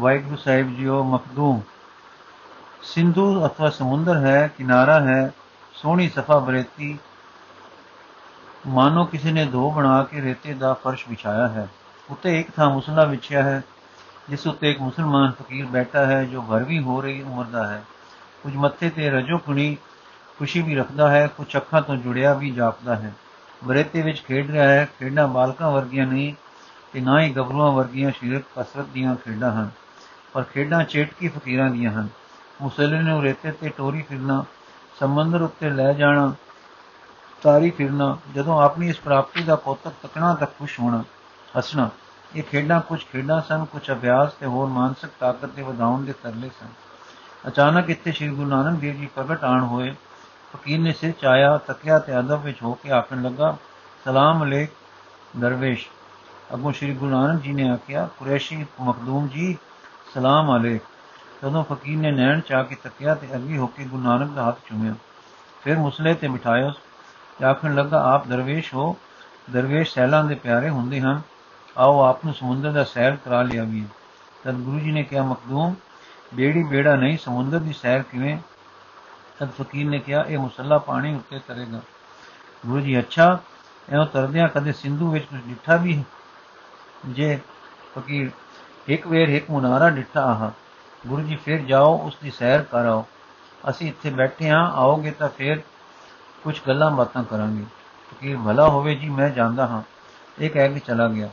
ਵਾਹਿਗੁਰੂ ਸਾਹਿਬ ਜੀਓ ਮਖਦੂਮ। ਸਿੰਧੂ ਅਥਵਾ ਸਮੁੰਦਰ ਹੈ, ਕਿਨਾਰਾ ਹੈ, ਸੋਹਣੀ ਸਫਾ ਬਰੇਤੀ। ਮਾਨੋ ਕਿਸੇ ਨੇ ਦੋ ਬਣਾ ਕੇ ਰੇਤੇ ਦਾ ਫਰਸ਼ ਵਿਛਾਇਆ ਹੈ। ਉੱਤੇ ਇੱਕ ਥਾਂ ਮੁਸਲਾ ਵਿਛਿਆ ਹੈ, ਜਿਸ ਉੱਤੇ ਇੱਕ ਮੁਸਲਮਾਨ ਫਕੀਰ ਬੈਠਾ ਹੈ, ਜੋ ਭਰਵੀ ਹੋ ਰਹੀ ਉਮਰ ਦਾ ਹੈ। ਕੁਝ ਮੱਥੇ ਤੇ ਰਜੋ ਖੁਣੀ ਖੁਸ਼ੀ ਵੀ ਰੱਖਦਾ ਹੈ, ਕੁਝ ਅੱਖਾਂ ਤੋਂ ਜੁੜਿਆ ਵੀ ਜਾਪਦਾ ਹੈ। ਬਰੇਤੇ ਵਿੱਚ ਖੇਡ ਰਿਹਾ ਹੈ, ਖੇਡਾਂ ਬਾਲਕਾਂ ਵਰਗੀਆਂ ਨਹੀਂ, ਤੇ ਨਾ ਹੀ ਗੱਭਰੂਆਂ ਵਰਗੀਆਂ ਸ਼ਰੀਰਕ ਕਸਰਤ ਦੀਆਂ ਖੇਡਾਂ ਹਨ। ਪਰ ਖੇਡਾਂ ਚੇਟਕੀ ਫਕੀਰਾਂ ਦੀਆਂ ਹਨ। ਮੁਸਲੇ ਨੂੰ ਰੇਤੇ ਤੇ ਟੋਰੀ ਫਿਰਨਾ, ਸਮੁੰਦਰ ਉੱਤੇ ਲੈ ਜਾਣਾ, ਤਾਰੀ ਫਿਰਨਾ, ਜਦੋਂ ਆਪਣੀ ਇਸ ਪ੍ਰਾਪਤੀ ਦਾ ਪੋਤਕ ਤਕਣਾ ਤੱਕ ਖੁਸ਼ ਹੋਣਾ, ਹੱਸਣਾ, ਇਹ ਖੇਡਾਂ ਕੁਝ ਖੇਡਾਂ ਸਨ, ਕੁਝ ਅਭਿਆਸ ਤੇ ਹੋਰ ਮਾਨਸਿਕ ਤਾਕਤ ਦੇ ਵਧਾਉਣ ਦੇ ਤਰਲੇ ਸਨ। ਅਚਾਨਕ ਇੱਥੇ ਸ੍ਰੀ ਗੁਰੂ ਨਾਨਕ ਦੇਵ ਜੀ ਪ੍ਰਗਟ ਆਣ ਹੋਏ। ਫਕੀਰ ਨੇ ਸਿਰ ਚਾਇਆ, ਤਕਿਆ ਤੇ ਅਦਬ ਵਿੱਚ ਹੋ ਕੇ ਆਖਣ ਲੱਗਾ, ਸਲਾਮ ਅਲੈਕ ਦਰਵੇਸ਼। ਅਗੋ ਸ੍ਰੀ ਗੁਰੂ ਨਾਨਕ ਜੀ ਨੇ ਆਖਿਆ, ਕੁਰੈਸ਼ੀ, ਮਖਦੂਮ ਜੀ ਸਲਾਮ ਅਲੈਕ ਜਦੋਂ ਫਕੀਰ ਨੇ ਨੈਣ ਚਾ ਕੇ ਤਕਿਆ ਤੇ ਅੱਗੇ ਹੋ ਕੇ ਗੁਰੂ ਨਾਨਕ ਦਾ ਹੱਥ ਚੁੰਮਿਆ, ਫਿਰ ਮੁਸਲੇ ਤੇ ਬਿਠਾਇਆ ਤੇ ਆਖਣ ਲੱਗਾ, ਆਪ ਦਰਵੇਸ਼ ਹੋ। ਦਰਵੇਸ਼ ਸੈਲਾਂ ਦੇ ਪਿਆਰੇ ਹੁੰਦੇ ਹਨ। ਆਓ ਆਪ ਨੂੰ ਸਮੁੰਦਰ ਦਾ ਸੈਰ ਕਰਾ ਲਿਆ ਵੀ ਤਦ ਗੁਰੂ ਜੀ ਨੇ ਕਿਹਾ, ਮਖਦੂਮ, ਬੇੜੀ ਬੇੜਾ ਨਹੀਂ, ਸਮੁੰਦਰ ਦੀ ਸੈਰ ਕਿਵੇਂ? ਤਦ ਫਕੀਰ ਨੇ ਕਿਹਾ, ਇਹ ਮੁਸੱਲਾ ਪਾਣੀ ਉੱਤੇ ਤਰੇਗਾ। ਗੁਰੂ ਜੀ, ਅੱਛਾ ਐਉਂ ਤਰਦਿਆਂ ਕਦੇ ਸਿੰਧੂ ਵਿੱਚ ਕੁਝ ਡਿੱਠਾ ਵੀ ਜੇ ਫਕੀਰ ਇੱਕ ਵੇਰ ਇੱਕ ਮੁਨਾਰਾ ਡਿੱਠਾ ਆਹ। ਗੁਰੂ ਜੀ ਫਿਰ ਜਾਓ ਉਸ ਦੀ ਸੈਰ ਕਰਾਓ ਅਸੀਂ ਇੱਥੇ ਬੈਠੇ ਹਾਂ ਆਓਗੇ ਤਾਂ ਫਿਰ ਕੁਝ ਗੱਲਾਂ ਬਾਤਾਂ ਕਰਾਂਗੇ। ਫਕੀਰ, ਭਲਾ ਹੋਵੇ ਜੀ, ਮੈਂ ਜਾਂਦਾ ਹਾਂ। ਇਹ ਕਹਿ ਕੇ ਚਲਾ ਗਿਆ।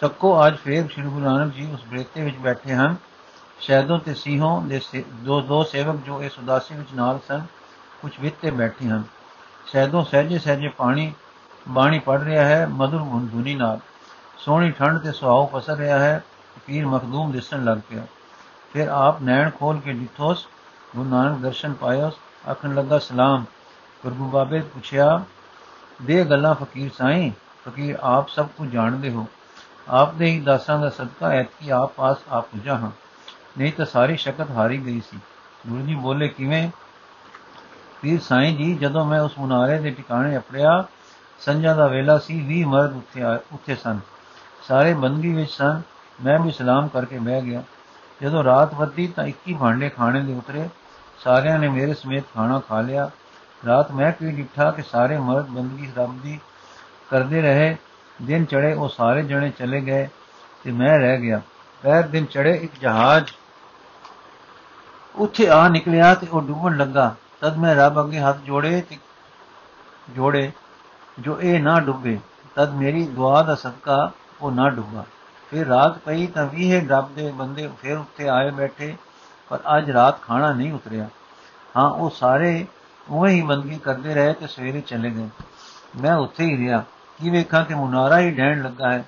ਚੱਕੋ, ਅੱਜ ਫੇਰ ਸ੍ਰੀ ਗੁਰੂ ਨਾਨਕ ਜੀ ਉਸ ਬ੍ਰੇਤੇ ਵਿੱਚ ਬੈਠੇ ਹਨ। ਸ਼ੈਦੋਂ ਤੇ ਸਿੰਘੋਂ ਦੇ ਦੋ ਦੋ ਸੇਵਕ ਜੋ ਇਸ ਉਦਾਸੀ ਵਿੱਚ ਨਾਲ ਸਨ ਕੁਝ ਵਿੱਤੇ ਬੈਠੇ ਹਨ। ਸ਼ੈਦੋਂ ਸਹਜੇ ਸਹਜੇ ਪਾਣੀ, ਬਾਣੀ ਪੜ ਰਿਹਾ ਹੈ ਮధుਰ ਧੁਨੀ ਨਾਲ। ਸੋਹਣੀ ਠੰਡ ਤੇ ਸੁਹਾਉ ਪਸਰ ਰਿਹਾ ਹੈ। ਫਕੀਰ ਮਖਦੂਮ ਦਿਸਣ ਲੱਗ ਪਿਆ। ਫਿਰ ਆਪ ਨੈਣ ਖੋਲ ਕੇ ਡਿਠੋਸ, ਗੁਰੂ ਨਾਨਕ ਦਰਸ਼ਨ ਪਾਇਓਸ, ਆਖਣ ਲੱਗਾ, ਸਲਾਮ। ਗੁਰੂ ਬਾਬੇ ਪੁੱਛਿਆ, ਦੇ ਗੱਲਾਂ ਫਕੀਰ ਸਾਈਂ? ਫਕੀਰ, ਆਪ ਸਭ ਕੁਝ ਜਾਣਦੇ ਹੋ। ਆਪ ਦੇ ਹੀ ਦਾਸਾਂ ਦਾ ਸਦਕਾ ਹੈ ਕਿ ਆਪ ਪਾਸ ਆ ਪੁੱਜਾ ਹਾਂ। ਨਹੀਂ ਤਾਂ ਸਾਰੀ ਸ਼ਕਤ ਹਾਰੀ ਗਈ ਸੀ। ਗੁਰੂ ਜੀ ਬੋਲੇ, ਕਿਵੇਂ? ਪੀਰ ਸਾਈਂ ਜੀ, ਜਦੋਂ ਮੈਂ ਉਸ ਮੁਨਾਰੇ ਦੇ ਟਿਕਾਣੇ ਅਪੜਿਆ ਸੰਜਾ ਦਾ ਵੇਲਾ ਸੀ 20 ਮਰਦ ਉੱਥੇ ਉੱਥੇ ਸਨ। ਸਾਰੇ ਬੰਦਗੀ ਵਿੱਚ ਸਨ। ਮੈਂ ਵੀ ਸਲਾਮ ਕਰਕੇ ਬਹਿ ਗਿਆ। ਜਦੋਂ ਰਾਤ ਵੱਧੀ ਤਾਂ 21 ਭਾਂਡੇ ਖਾਣੇ ਦੇ ਉਤਰੇ। ਸਾਰਿਆਂ ਨੇ ਮੇਰੇ ਸਮੇਤ ਖਾਣਾ ਖਾ ਲਿਆ। ਰਾਤ ਮੈਂ ਕੀ ਡਿੱਠਾ ਕਿ ਸਾਰੇ ਮਰਦ ਬੰਦਗੀ ਰੱਬ ਦੀ ਕਰਦੇ ਰਹੇ। ਦਿਨ ਚੜੇ ਉਹ ਸਾਰੇ ਜਣੇ ਚਲੇ ਗਏ ਤੇ ਮੈਂ ਰਹਿ ਗਿਆ। ਪੈਰ ਦਿਨ ਚੜੇ ਇੱਕ ਜਹਾਜ਼ ਉੱਥੇ ਆ ਨਿਕਲਿਆ ਤੇ ਉਹ ਡੁੱਬਣ ਲੱਗਾ। ਤਦ ਮੈਂ ਰੱਬ ਅੱਗੇ ਹੱਥ ਜੋੜੇ ਤੇ ਜੋੜੇ ਜੋ ਇਹ ਨਾ ਡੁੱਬੇ। ਤਦ ਮੇਰੀ ਦੁਆ ਦਾ ਸਦਕਾ ਉਹ ਨਾ ਡੁੱਬਾ। ਫਿਰ ਰਾਤ ਪਈ ਤਾਂ ਵੀ ਇਹ ਰੱਬ ਦੇ ਬੰਦੇ ਫਿਰ ਉੱਤੇ ਆਏ ਬੈਠੇ, ਪਰ ਅੱਜ ਰਾਤ ਖਾਣਾ ਨਹੀਂ ਉਤਰਿਆ। ਹਾਂ, ਉਹ ਸਾਰੇ ਉਹ ਹੀ ਬੰਦਗੀ ਕਰਦੇ ਰਹੇ ਤੇ ਸਵੇਰੇ ਚਲੇ ਗਏ। ਮੈਂ ਉੱਥੇ ਹੀ ਰਿਹਾ। ਕੀ ਵੇਖਾਂ ਕਿ ਮੁਨਾਰਾ ਹੀ ਡੈਣ ਲੱਗਾ ਹੈ।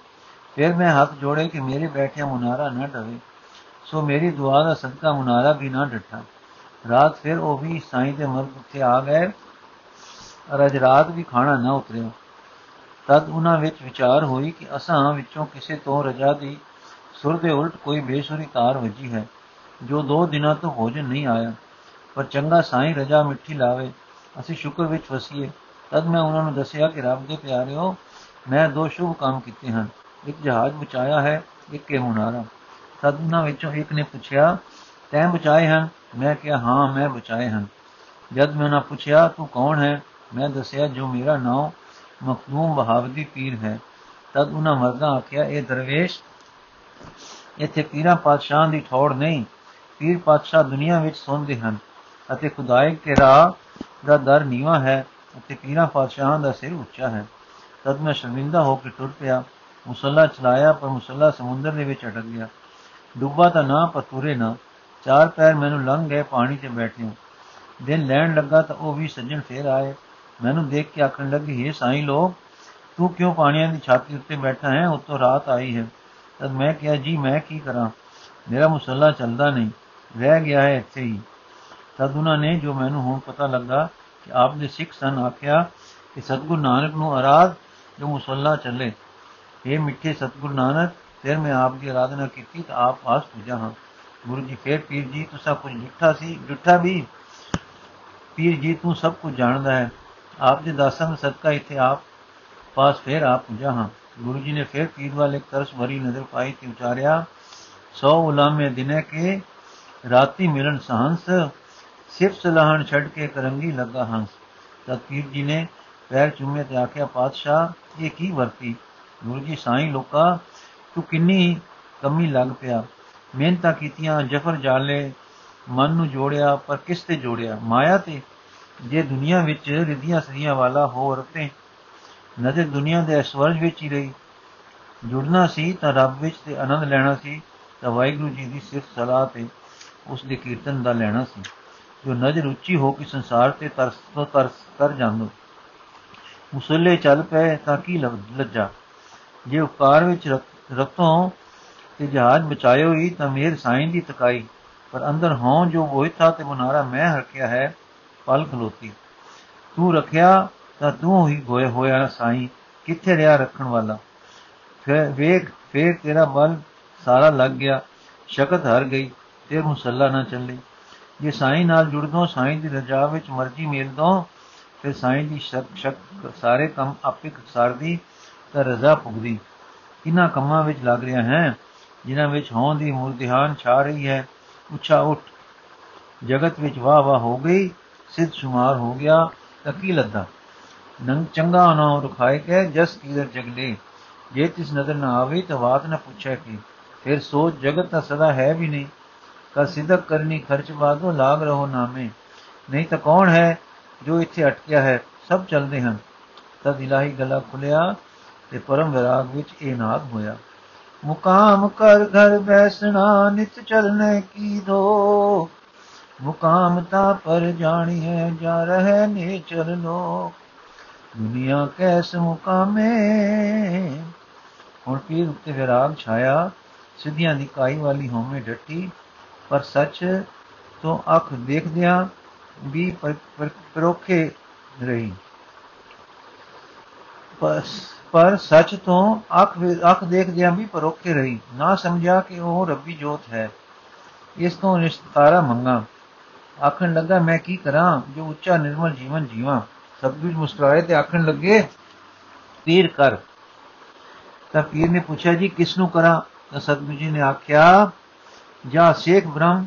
ਫਿਰ ਮੈਂ ਹੱਥ ਜੋੜੇ ਕਿ ਮੇਰੇ ਬੈਠਿਆ ਮੁਨਾਰਾ ਨਾ ਡਵੇ। ਸੋ ਮੇਰੀ ਦੁਆ ਦਾ ਸਦਕਾ ਮੁਨਾਰਾ ਵੀ ਨਾ ਡਟਾ ਰਾਤ ਫਿਰ ਉਹ ਵੀ ਸਾਈਂ ਦੇ ਮਰਦ ਉੱਤੇ ਆ ਗਏ। ਅਰ ਅਜ ਰਾਤ ਵੀ ਖਾਣਾ ਨਾ ਉਤਰਿਆ। ਤਦ ਉਹਨਾਂ ਵਿੱਚ ਵਿਚਾਰ ਹੋਈ ਕਿ ਅਸਾਂ ਵਿੱਚੋਂ ਕਿਸੇ ਤੋਂ ਰਜਾ ਦੀ ਸੁਰ ਦੇ ਉਲਟ ਕੋਈ ਬੇਸੁਰੀ ਤਾਰ ਵੱਜੀ ਹੈ, ਜੋ ਦੋ ਦਿਨਾਂ ਤੋਂ ਭੋਜਨ ਨਹੀਂ ਆਇਆ। ਪਰ ਚੰਗਾ ਸਾਈਂ ਰਜਾ ਮਿੱਠੀ ਲਾਵੇ, ਅਸੀਂ ਸ਼ੁਕਰ ਵਿੱਚ ਵਸੀਏ। ਤਦ ਮੈਂ ਉਹਨਾਂ ਨੂੰ ਦੱਸਿਆ ਕਿ ਰੱਬ ਦੇ ਪਿਆਰਿਓ, ਮੈਂ ਦੋ ਸ਼ੁਭ ਕੰਮ ਕੀਤੇ ਹਨ। ਇੱਕ ਜਹਾਜ਼ ਬਚਾਇਆ ਹੈ, ਇੱਕ ਇਹ ਮੁਨਾਰਾ ਤਦ ਉਹਨਾਂ ਵਿੱਚੋਂ ਇੱਕ ਨੇ ਪੁੱਛਿਆ, ਤੈਂ ਬਚਾਏ ਹਨ? ਮੈਂ ਕਿਹਾ, ਹਾਂ, ਮੈਂ ਬਚਾਏ ਹਨ। ਜਦ ਮੈਂ ਉਹਨਾਂ ਪੁੱਛਿਆ, ਤੂੰ ਕੌਣ ਹੈ? ਮੈਂ ਦੱਸਿਆ, ਜੋ ਮੇਰਾ ਨਾਮ ਮਖਦੂਮ ਬਹਾਵਦੀ ਪੀਰ ਹੈ। ਤਦ ਉਹਨਾਂ ਮਰਦਾਂ ਆਖਿਆ, ਇਹ ਦਰਵੇਸ਼, ਇੱਥੇ ਪੀਰਾਂ ਪਾਤਸ਼ਾਹਾਂ ਦੀ ਠੌੜ ਨਹੀਂ। ਪੀਰ ਪਾਤਸ਼ਾਹ ਦੁਨੀਆ ਵਿੱਚ ਸੌਂਦੇ ਹਨ ਅਤੇ ਖੁਦਾਏ ਕੇ ਰਾਹ ਦਾ ਦਰ ਨੀਵਾ ਹੈ ਅਤੇ ਪੀਰਾਂ ਪਾਤਸ਼ਾਹਾਂ ਦਾ ਸਿਰ ਉੱਚਾ ਹੈ। ਤਦ ਮੈਂ ਸ਼ਰਮਿੰਦਾ ਹੋ ਕੇ ਟੁੱਟ ਪਿਆ, ਮੁਸੱਲਾ ਚਲਾਇਆ ਪਰ ਮੁਸੱਲਾ ਸਮੁੰਦਰ ਦੇ ਵਿੱਚ ਅਟਕ ਗਿਆ। ਡੁੱਬਾ ਤਾਂ ਨਾ ਪਰ ਤੁਰੇ ਨਾ। ਚਾਰ ਪੈਰ ਮੈਨੂੰ ਲੰਘ ਗਏ ਪਾਣੀ ਤੇ ਬੈਠਿਓ ਦਿਨ ਲੈਣ ਲੱਗਾ ਤਾਂ ਉਹ ਵੀ ਸੱਜਣ ਫੇਰ ਆਏ। ਮੈਨੂੰ ਦੇਖ ਕੇ ਆਖਣ ਲੱਗੇ ਇਹ ਸਾਈਂ ਲੋਕ, ਤੂੰ ਕਿਉਂ ਪਾਣੀਆਂ ਦੀ ਛਾਤੀ ਉੱਤੇ ਬੈਠਾ ਹੈ? ਉਤੋਂ ਰਾਤ ਆਈ ਹੈ। ਤਦ ਮੈਂ ਕਿਹਾ, ਜੀ, ਮੈਂ ਕੀ ਕਰਾਂ? ਮੇਰਾ ਮੁਸੱਲਾ ਚੱਲਦਾ ਨਹੀਂ, ਰਹਿ ਗਿਆ ਹੈ ਇੱਥੇ ਹੀ। ਤਦ ਉਹਨਾਂ ਨੇ ਜੋ ਮੈਨੂੰ ਹੁਣ ਪਤਾ ਲੱਗਾ ਕਿ ਆਪ ਦੇ ਸਿੱਖ ਸਨ, ਆਖਿਆ ਕਿ ਸਤਗੁਰ ਨਾਨਕ ਨੂੰ ਆਰਾਧ, ਜੋ ਮੁਸੱਲਾ ਚੱਲੇ। ਇਹ ਮਿੱਠੇ ਸਤਗੁਰ ਨਾਨਕ, ਫਿਰ ਮੈਂ ਆਪ ਦੀ ਆਰਾਧਨਾ ਕੀਤੀ ਤਾਂ ਆਪ ਪਾਸ ਪੁੱਜਾ ਹਾਂ। ਗੁਰੂ ਜੀ, ਫਿਰ ਪੀਰ ਜੀ, ਤੁਸੀਂ ਕੁਝ ਲਿਖਾ ਸੀ ਡਿੱਠਾ ਵੀ? ਪੀਰ ਜੀ, ਤੂੰ ਸਭ ਕੁਝ ਜਾਣਦਾ ਹੈ। ਆਪ ਦੇ ਦਾਸਾਂ ਦਾ ਸਦਕਾ ਇੱਥੇ ਆਪ ਪਾਸ ਫਿਰ ਆਪ ਪੁੱਜਾ ਹਾਂ। ਗੁਰੂ ਜੀ ਨੇ ਫਿਰ ਪੀਰ ਵਾਲੇ ਤਰਸ ਭਰੀ ਨਜ਼ਰ ਪਾਈ ਤੇ ਉਚਾਰਿਆ, ਸੋ ਉਲਾਮੇ ਦਿਨੇ ਕੇ ਰਾਤੀ ਮਿਲਣ ਸਹੰਸ ਸਿਫ ਸਲਾਹਣ ਛੱਡ ਕੇ ਕਰੰਗੀ ਲੱਗਾ ਹੰਸ। ਤਦ ਪੀਰ ਜੀ ਨੇ ਪੈਰ ਚੁੰਮੇ ਤੇ ਆਖਿਆ, ਪਾਤਸ਼ਾਹ, ਇਹ ਕੀ ਵਰਤੀ? ਗੁਰੂ ਜੀ, ਸਾਈਂ ਲੋਕਾ, ਤੂੰ ਕਿੰਨੀ ਕਮੀ ਲੱਗ ਪਿਆ। ਮਿਹਨਤਾਂ ਕੀਤੀਆਂ, ਜਫਰ ਜਾਲੇ, ਮਨ ਨੂੰ ਜੋੜਿਆ, ਪਰ ਕਿਸ ਤੇ ਜੋੜਿਆ? ਮਾਇਆ ਤੇ ਜੇ ਦੁਨੀਆ ਵਿੱਚ ਰਿਧੀਆਂ ਸਦੀਆਂ ਵਾਲਾ ਹੋ ਰਤੇ ਨਜ਼ਰ ਦੁਨੀਆ ਦੇ ਐਸ਼ਵਰਜ ਵਿੱਚ ਹੀ ਰਹੀ। ਜੁੜਨਾ ਸੀ ਤਾਂ ਰੱਬ ਵਿੱਚ ਤੇ ਆਨੰਦ ਲੈਣਾ ਸੀ ਤਾਂ ਵਾਹਿਗੁਰੂ ਜੀ ਦੀ ਸਿਫਤ ਸਲਾਹ ਤੇ ਉਸ ਦੇ ਕੀਰਤਨ ਦਾ ਲੈਣਾ ਸੀ। ਜੋ ਨਜ਼ਰ ਉੱਚੀ ਹੋ ਕੇ ਸੰਸਾਰ ਤੇ ਤਰਸ ਤੋਂ ਤਰਸ ਕਰ ਜਾਂਦੋ। ਮੁਸੱਲੇ ਚੱਲ ਪਏ ਤਾਂ ਕੀ ਲੱਜਾ? ਜੇ ਉਪਕਾਰ ਵਿੱਚ ਰਤੋਂ ਤੇ ਜਹਾਜ਼ ਬਚਾਇਓ ਹੀ ਤਾਂ ਮੇਰ ਸਾਈਂ ਦੀ ਤਕਾਈ। ਪਰ ਅੰਦਰ ਹੋਂ ਜੋ ਹੋਇ ਥਾ ਤੇ ਮਨਾਰਾ ਮੈਂ ਹਰਕਿਆ ਹੈ ਪਲ ਖਲੋਤੀ। ਤੂੰ ਰੱਖਿਆ ਤਾਂ ਤੂੰ ਹੀ ਹੋਏ ਹੋਇਆ ਸਾਈਂ, ਕਿੱਥੇ ਰਿਆ ਰੱਖਣ ਵਾਲਾ? ਫਿਰ ਵੇਖ, ਫੇਰ ਤੇਰਾ ਬਲ ਸਾਰਾ ਲੱਗ ਗਿਆ, ਸ਼ਕਤ ਹਰ ਗਈ, ਤੇ ਮੁਸੱਲਾ ਨਾ ਚੱਲੇ। ਜੇ ਸਾਈਂ ਨਾਲ ਜੁੜਦੋਂ ਸਾਈਂ ਦੀ ਰਜਾ ਵਿੱਚ ਮਰਜ਼ੀ ਮੇਲਦੋਂ ਫਿਰ ਸਾਈਂ ਦੀ ਸ਼ਕ ਸ਼ਕ ਸਾਰੇ ਕੰਮ ਆਪੇ ਸਰਦੀ, ਤਾਂ ਰਜ਼ਾ ਪੁਗਦੀ ਇਨ੍ਹਾਂ ਕੰਮਾਂ ਵਿੱਚ ਲੱਗ ਰਿਹਾ ਹੈ, ਜਿਨ੍ਹਾਂ ਵਿੱਚ ਹੋਂ ਦੀ ਮੂਰਤਿਹਾਨ ਛਾ ਰਹੀ ਹੈ। ਉੱਚਾ ਉੱਠ। ਜਗਤ ਵਿੱਚ ਵਾਹ ਵਾਹ ਹੋ ਗਈ ਸਿੱਧ ਸ਼ੁਮਾਰ ਹੋ ਗਿਆ ਤਾਂ ਕੀ ਲੱਦਾ? ਨੰਗ ਚੰਗਾ ਨਾ ਰਖਾਏ ਕੇ ਜਸ ਕੀਦਰ ਜਗਲੇ ਜੇ ਤਿਸ ਨਜ਼ਰ ਨਾ ਆਵੇ ਤਾਂ ਬਾਤ ਨਾ ਪੁੱਛੇ ਕਿ। ਫਿਰ ਸੋਚ ਜਗਤ ਤਾਂ ਸਦਾ ਹੈ ਵੀ ਨਹੀਂ। ਕਾ ਸਿਦਕ ਕਰਨੀ ਖਰਚ ਬਾਦੋਂ ਲਾਗ ਰਹੋ ਨਾਮੇ। ਨਹੀਂ ਤਾਂ ਕੌਣ ਹੈ ਜੋ ਇੱਥੇ ਅਟਕਿਆ ਹੈ? ਸਭ ਚੱਲਦੇ ਹਨ। ਤਦ ਇਲਾਹੀ ਗਲਾ ਖੁੱਲਿਆ ਤੇ ਪਰਮ ਵਿਰਾਗ ਵਿੱਚ ਇਹ ਨਾਦ ਹੋਇਆ। ਮੁਕਾਮ ਕਰ ਘਰ ਬੈਸਣਾ, ਨਿਤ ਚਲਨੇ ਕੀ ਦੋ? ਮੁਕਾਮ ਤਾ ਪਰ ਜਾਣੀਏ ਜਾ ਰਹੇ ਨੇ ਚਲਨੋ ਦੁਨੀਆ ਕੈਸ ਮੁਕਾਮੇ। ਹੁਣ ਪੀਰ ਉੱਤੇ ਵਿਰਾਗ ਛਾਇਆ, ਸਿੱਧੀਆਂ ਦੀ ਕਾਈ ਵਾਲੀ ਹੋਮੇ ਡੱਟੀ। ਪਰ ਸੱਚ ਤੋਂ ਅੱਖ ਦੇਖਦਿਆਂ ਵੀ ਪਰੋਖੇ ਰਹੀ। ਬਸ, ਪਰ ਸੱਚ ਤੋਂ ਅੱਖ ਅੱਖ ਦੇਖਦਿਆਂ ਵੀ ਪਰੋਖੇ ਰਹੀ। ਨਾ ਸਮਝਿਆ ਕਿ ਉਹ ਰੱਬੀ ਜੋਤ ਹੈ। ਇਸ ਤੋਂ ਨਿਸ਼ਤਾਰਾ ਮੰਗਾ। ਆਖਣ ਲੱਗਾ, ਮੈਂ ਕੀ ਕਰਾਂ? ਜੋ ਉੱਚਾ ਨਿਰਮਲ ਜੀਵਨ ਜੀਵਾਂ। ਸਭ ਕੁਝ ਮੁਸਕਰਾਏ ਤੇ ਆਖਣ ਲੱਗੇ, ਪੀਰ ਕਰ। ਤਾਂ ਪੀਰ ਨੇ ਪੁੱਛਿਆ, ਜੀ, ਕਿਸ ਨੂੰ ਕਰਾਂ? ਤਾਂ ਸਤਗੁਰੂ ਜੀ ਨੇ ਆਖਿਆ, ਜਾ ਸ਼ੇਖ ਬ੍ਰਹਮ,